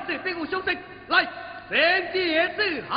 来这兄弟，来，先解释好。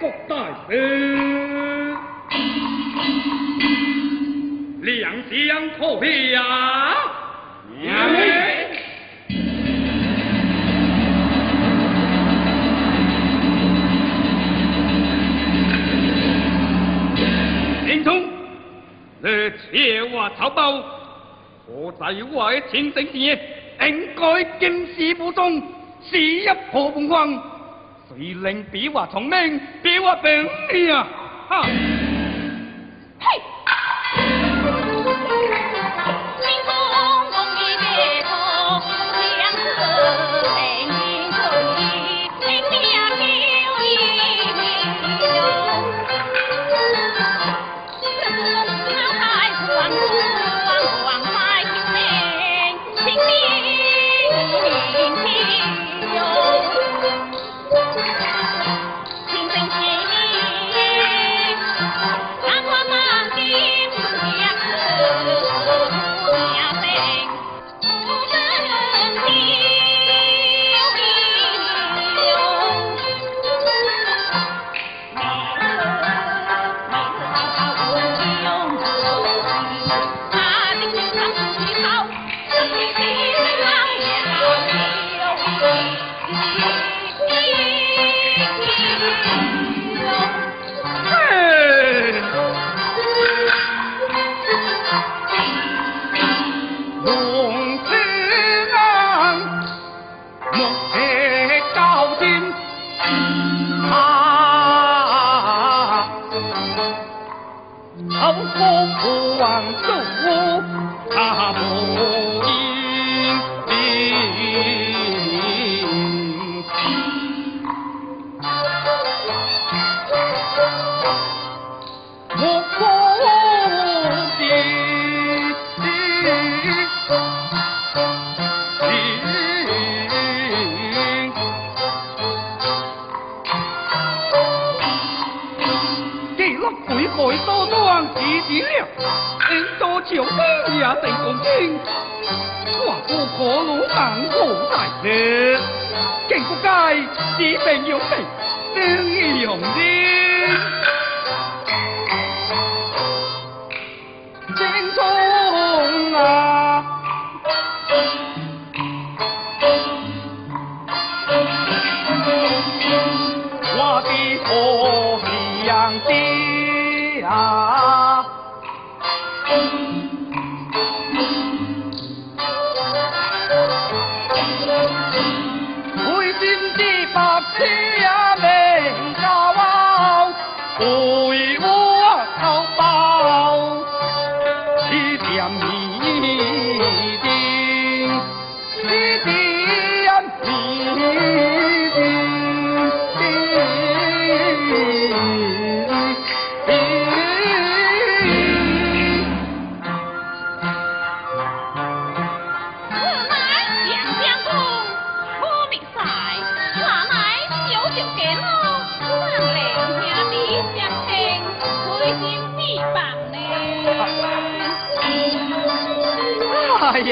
国大事，两相可比呀、啊。林通，你切我草包，我在我的清醒前，应该经事不中，事一破不光。谁能比我聪明比我懂你呀哈。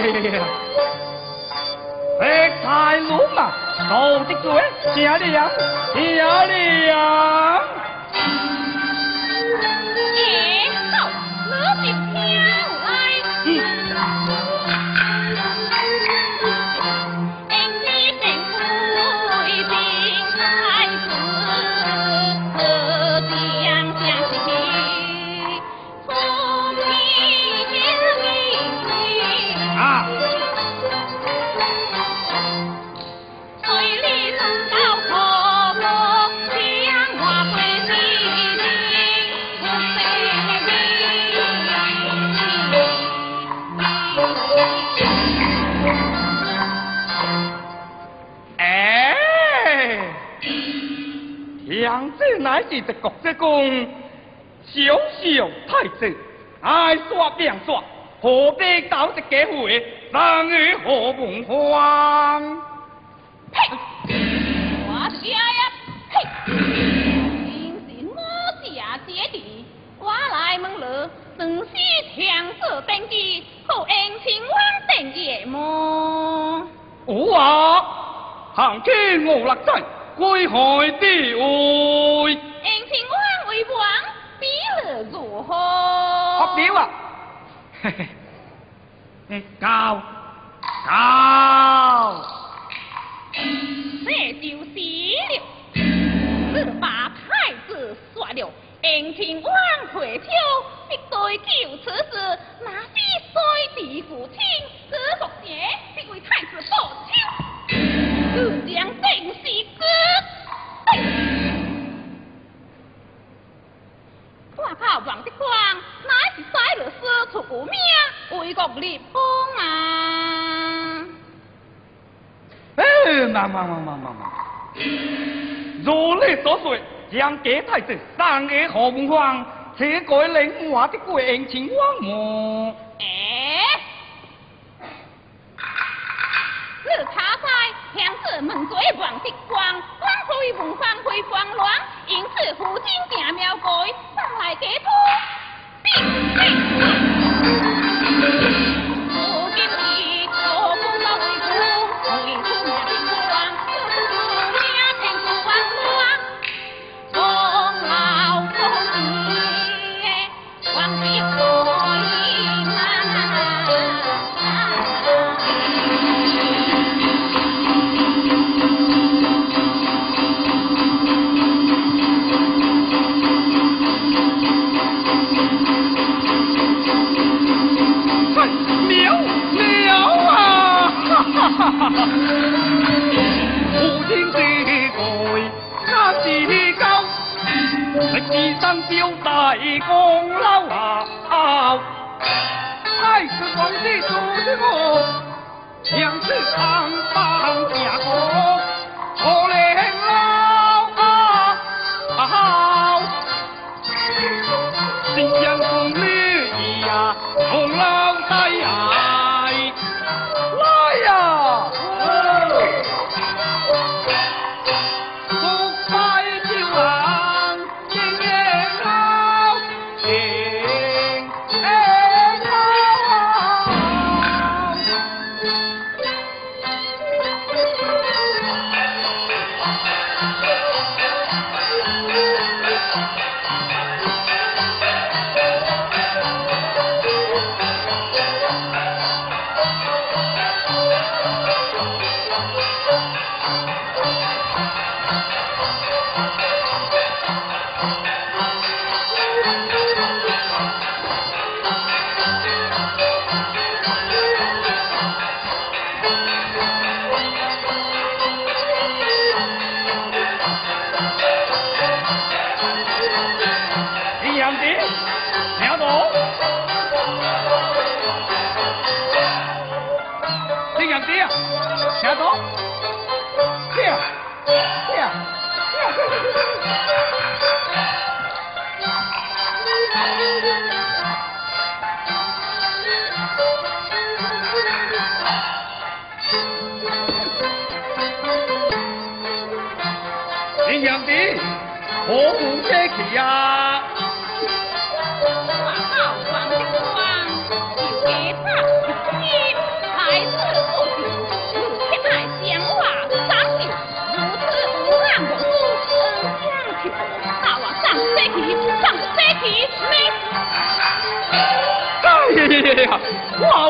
嘿嘿嘿嘿嘿白菜萝卜老子最爱吃鸭梨鸭子吃鸭梨鸭国之公，小小太子，爱耍便耍，何必搞这机会，让你何文慌？嘿，我家呀，嘿，我家姐弟，我来问了，正是强子登基，后恩情王登基么？有啊，行天我勒在。归海地位，恩情王为王，比了如何？合了啊！嘿嘿，高高，这就是了。是把太子杀了，恩情王回朝，必对救此事，那是衰弟父亲，这六爷必为太子报仇。自将定是哥，我靠王的光，乃是栽了师出名，为国立功啊！哎，妈妈妈妈妈妈，如你所说，将给太子三个何文芳，这个令我的贵人情王么？哎。是他在强子门嘴望的光，光辉文方辉光乱，因此父亲定庙改，上我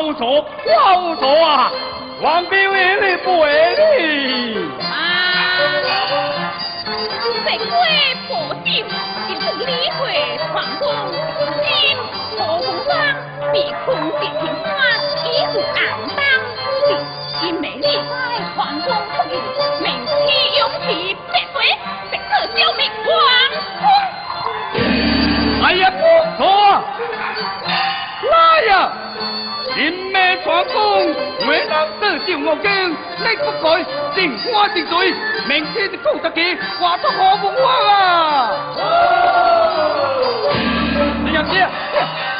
无错，我无错啊！王彪为你不为你。就是李逵闯宫，今何文芳被困地平川，一路暗当，因美丽在皇宫不遇，名气勇气百岁，这可救命王公。哎呀，不错！来呀！林妹出王公，为了得救我经，你不该正花的罪，明天就告得起，话都好不话啊！你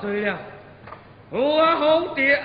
醉了，我好跌眼。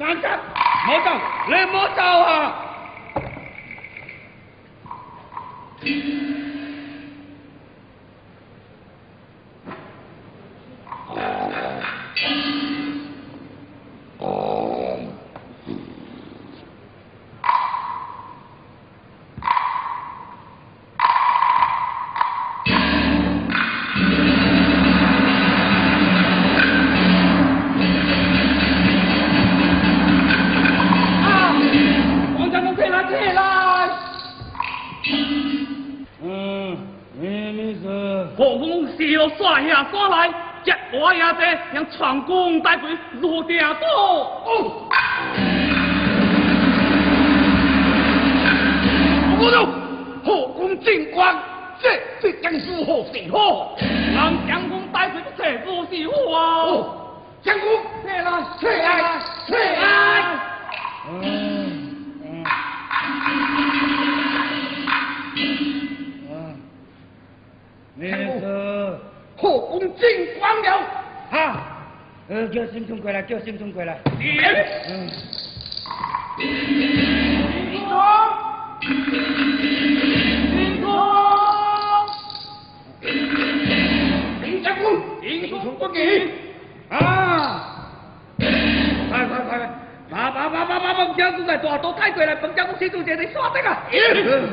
阿吉，莫走，你莫走啊！共大岁是我多 Anh 家公司总 lại 这个。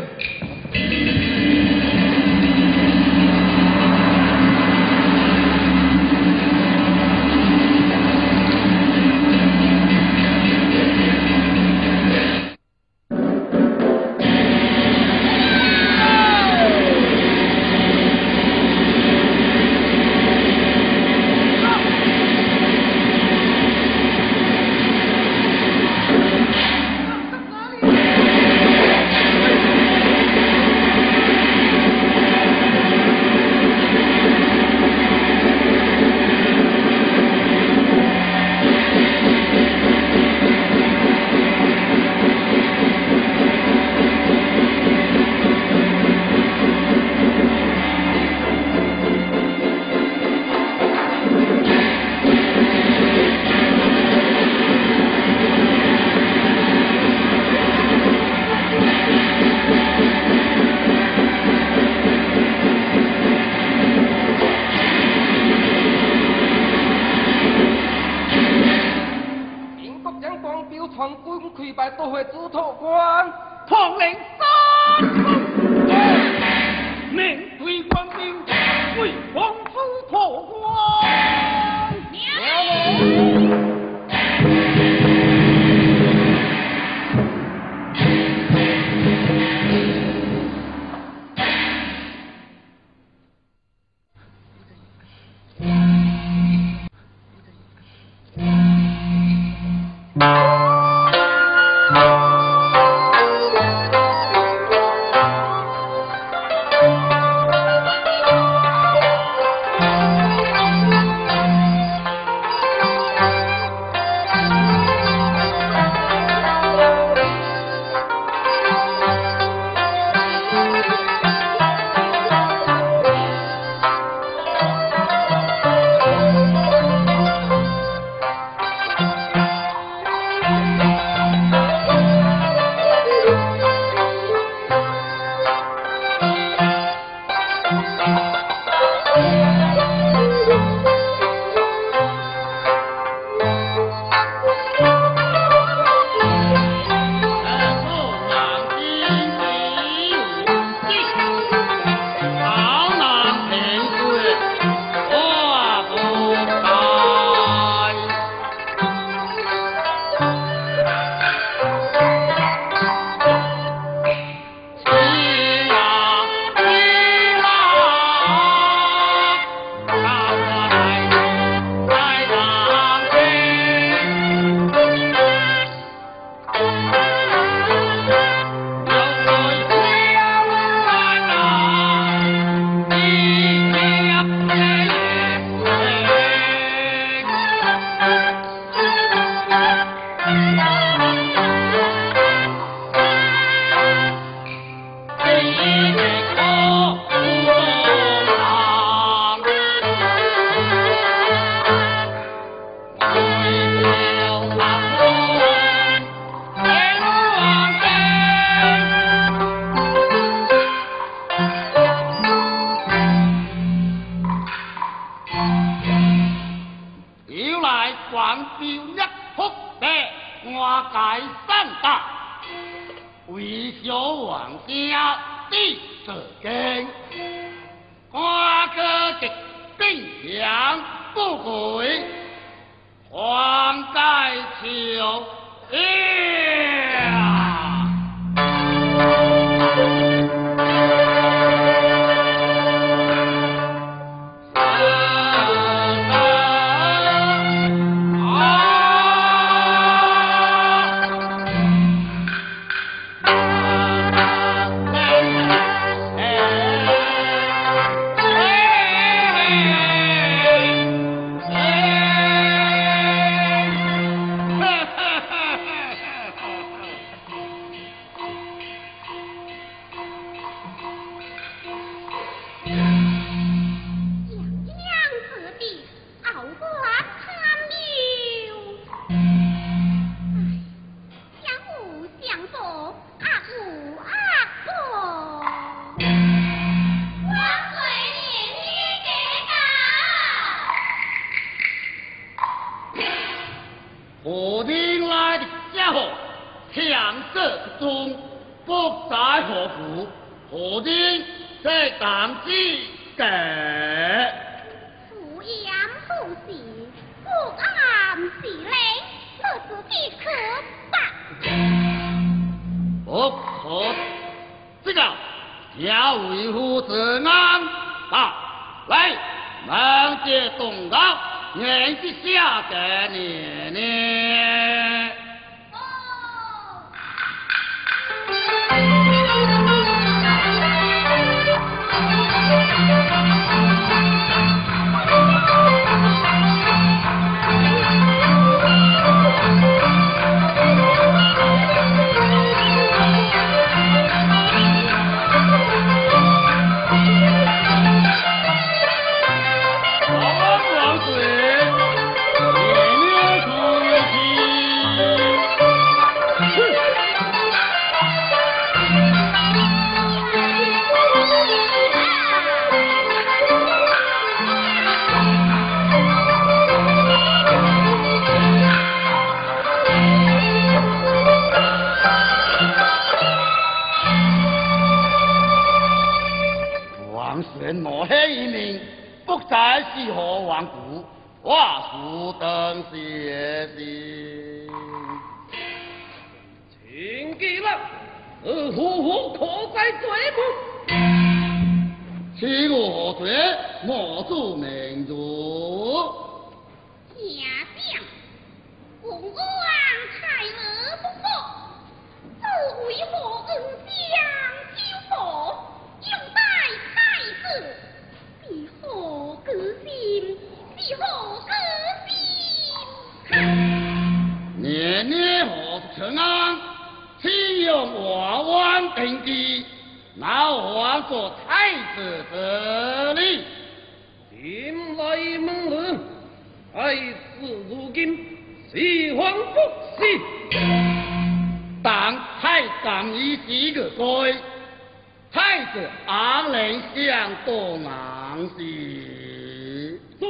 常是走，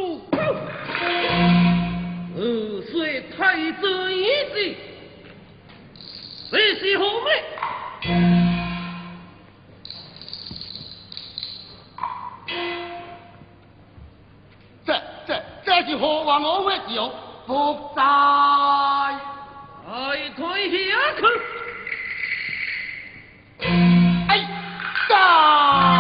二岁太子一子，谁是何辈？这这这是何王何辈有？不在，哎退下去！哎，到。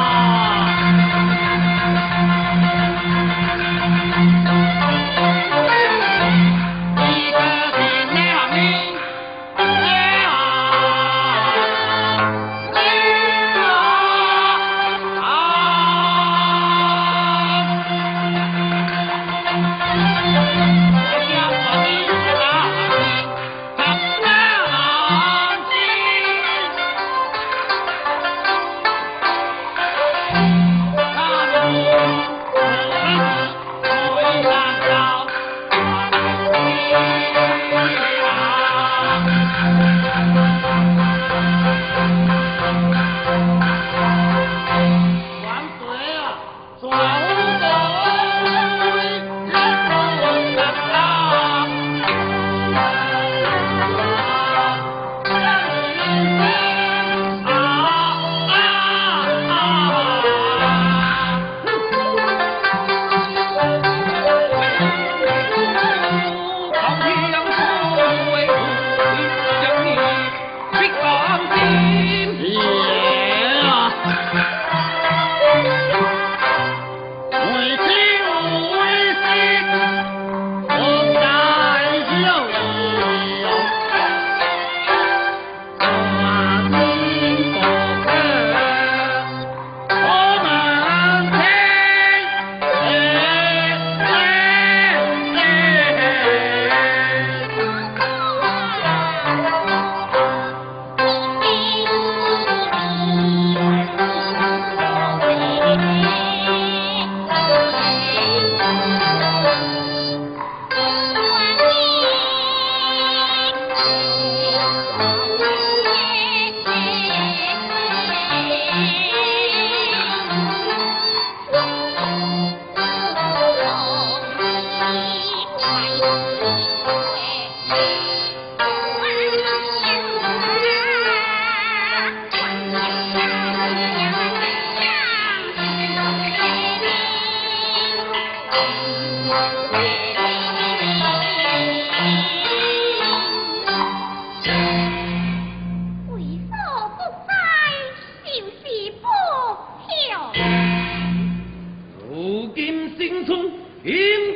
今生，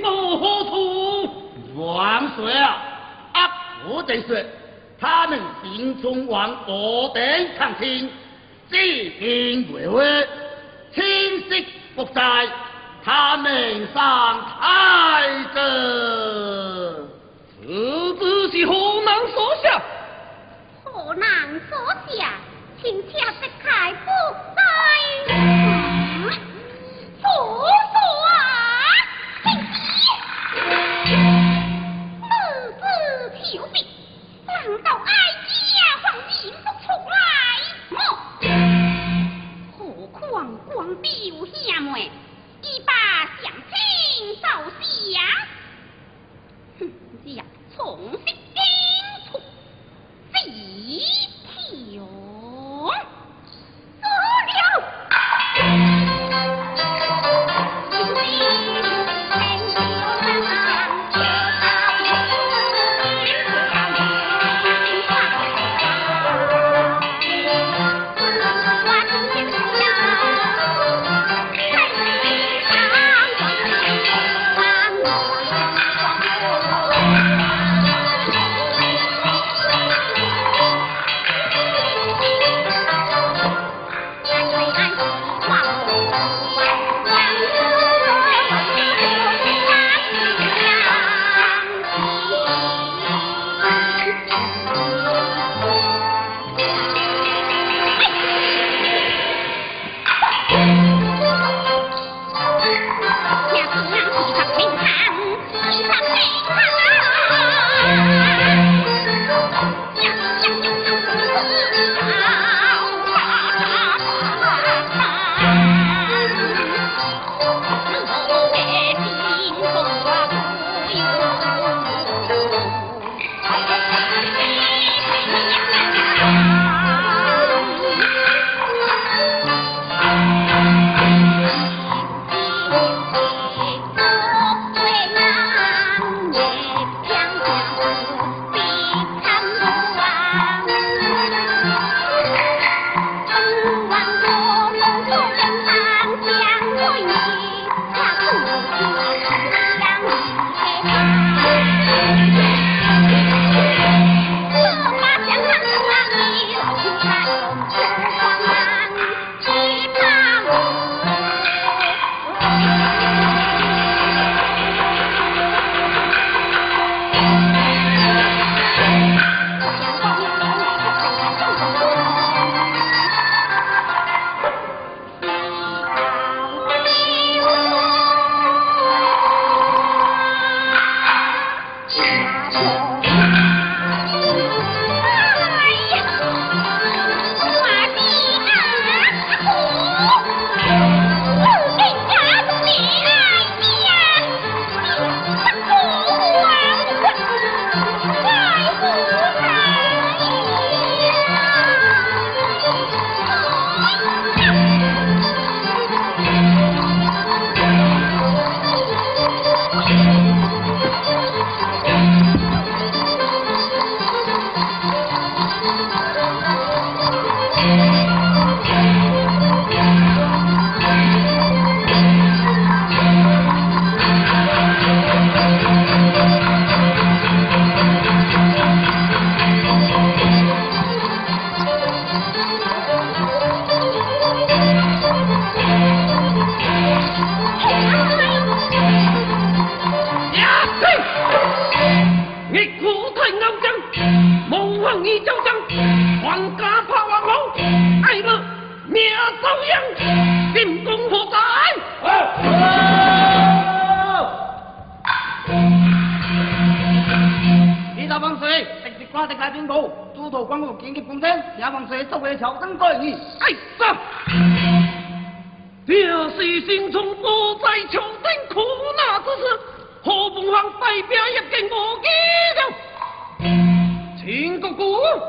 何处？啊！啊，我得说，他们心中王我等抗天，自心为威，清晰不在，他们上太子。此子是何能所下？何能所下？请家是太傅。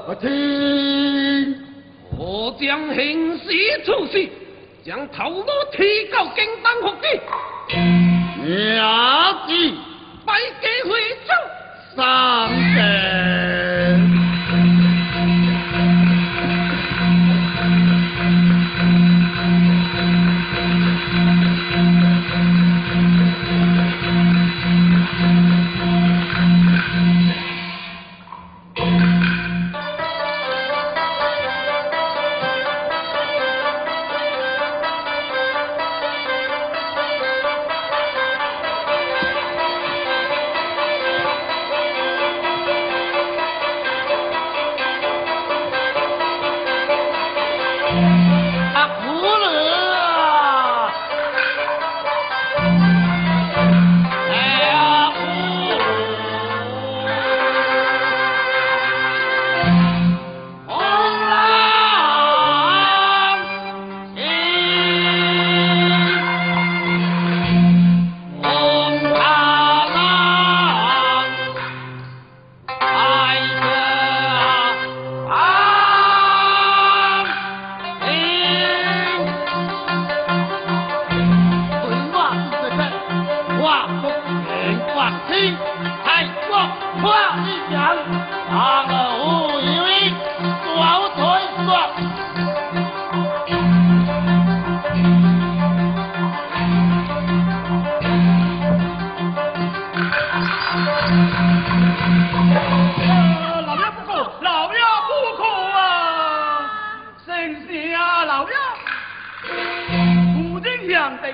我听。我将行使处事，将头颅提到敬当伏地。也是，拜见会长，三杯。人广西，泰国破一人，阿个无以为，老腿说。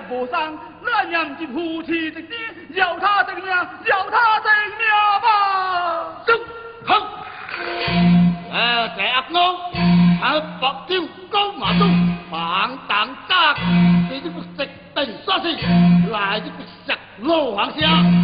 无生，那人是夫妻的。有他的命，有他的命吧！走，好。呃，这阿公，阿伯高马都忙当家，这个石凳刷新，来这个石路行香。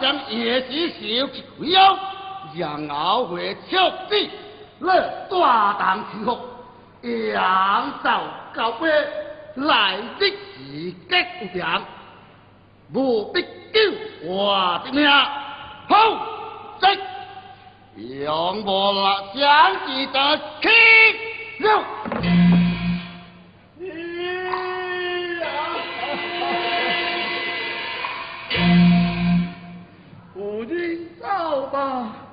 将叶子烧去回腰，然后会彻底来大胆起伏，扬州高飞，来日时吉不，必救我的命。好，即用无了相记的气了。吧。